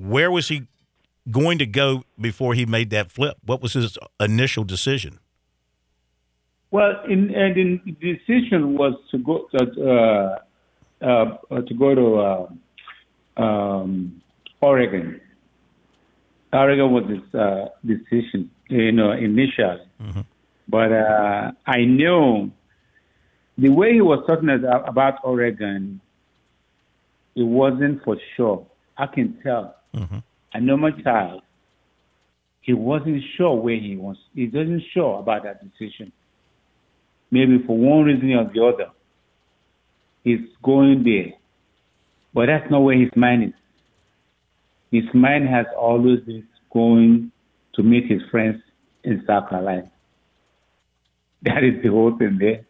where was he going to go before he made that flip? What was his initial decision? Well, in, and in, the decision was to go uh, uh, to go to uh, um, Oregon. Oregon was his uh, decision, you know, initially. Mm-hmm. But uh, I knew the way he was talking about Oregon, it wasn't for sure. I can tell. Mm-hmm. Child. He wasn't sure where he was. He wasn't sure about that decision. Maybe for one reason or the other, he's going there. But that's not where his mind is. His mind has always been going to meet his friends in South Carolina. That is the whole thing there.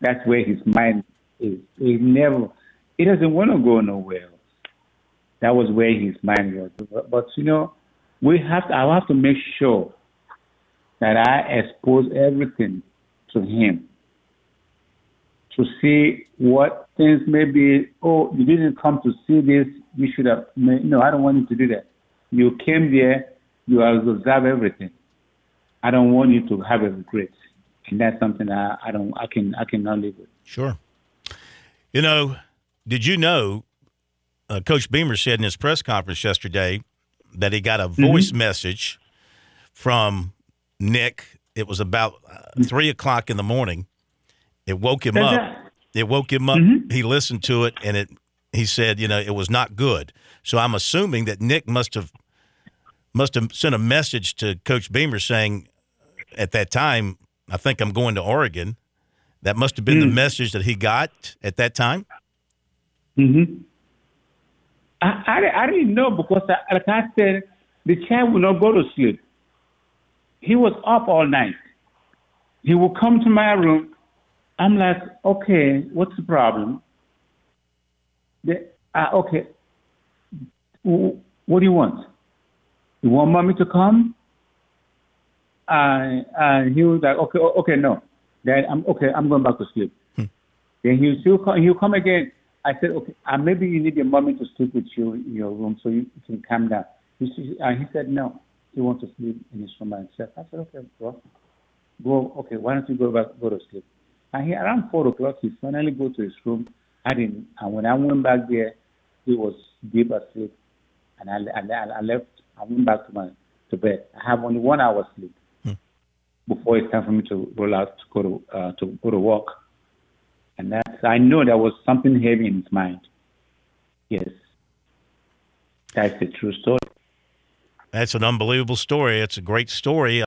That's where his mind is. He never, he doesn't want to go nowhere. That was where his mind was. But, you know, we have to, I have to make sure that I expose everything to him to see what things maybe, oh, you didn't come to see this, you should have, no, I don't want you to do that. You came there, you have observed everything. I don't want you to have a regret. And that's something I, I don't, I can, I cannot live with. Sure. You know, did you know, uh, Coach Beamer said in his press conference yesterday that he got a mm-hmm. voice mm-hmm. message from Nick. It was about uh, three o'clock in the morning it woke him up. It woke him up. Mm-hmm. He listened to it, and it. He said, you know, it was not good. So I'm assuming that Nick must have must have sent a message to Coach Beamer saying, at that time, I think I'm going to Oregon. That must have been mm. the message that he got at that time. Hmm. I, I, I didn't know because, I, like I said, the child would not go to sleep. He was up all night. He would come to my room I'm like, okay, what's the problem? They, uh, okay, what do you want? You want mommy to come? Uh, and he was like, okay, okay, no. Then I'm okay. I'm going back to sleep. Hmm. Then he'll still come. He'll come again. I said, okay, uh, maybe you need your mommy to sleep with you in your room so you can calm down. He, uh, he said, no. He wants to sleep in his room by himself. I said, okay, bro. Go. Okay, why don't you go back, go to sleep? And he, around four o'clock, he finally go to his room. I didn't, and when I went back there, he was deep asleep. And I, I, I left. I went back to my to bed. I have only one hour sleep hmm. before it's time for me to roll out to go to uh, to go to work. And that's I know there was something heavy in his mind. Yes, that's the true story. That's an unbelievable story. It's a great story.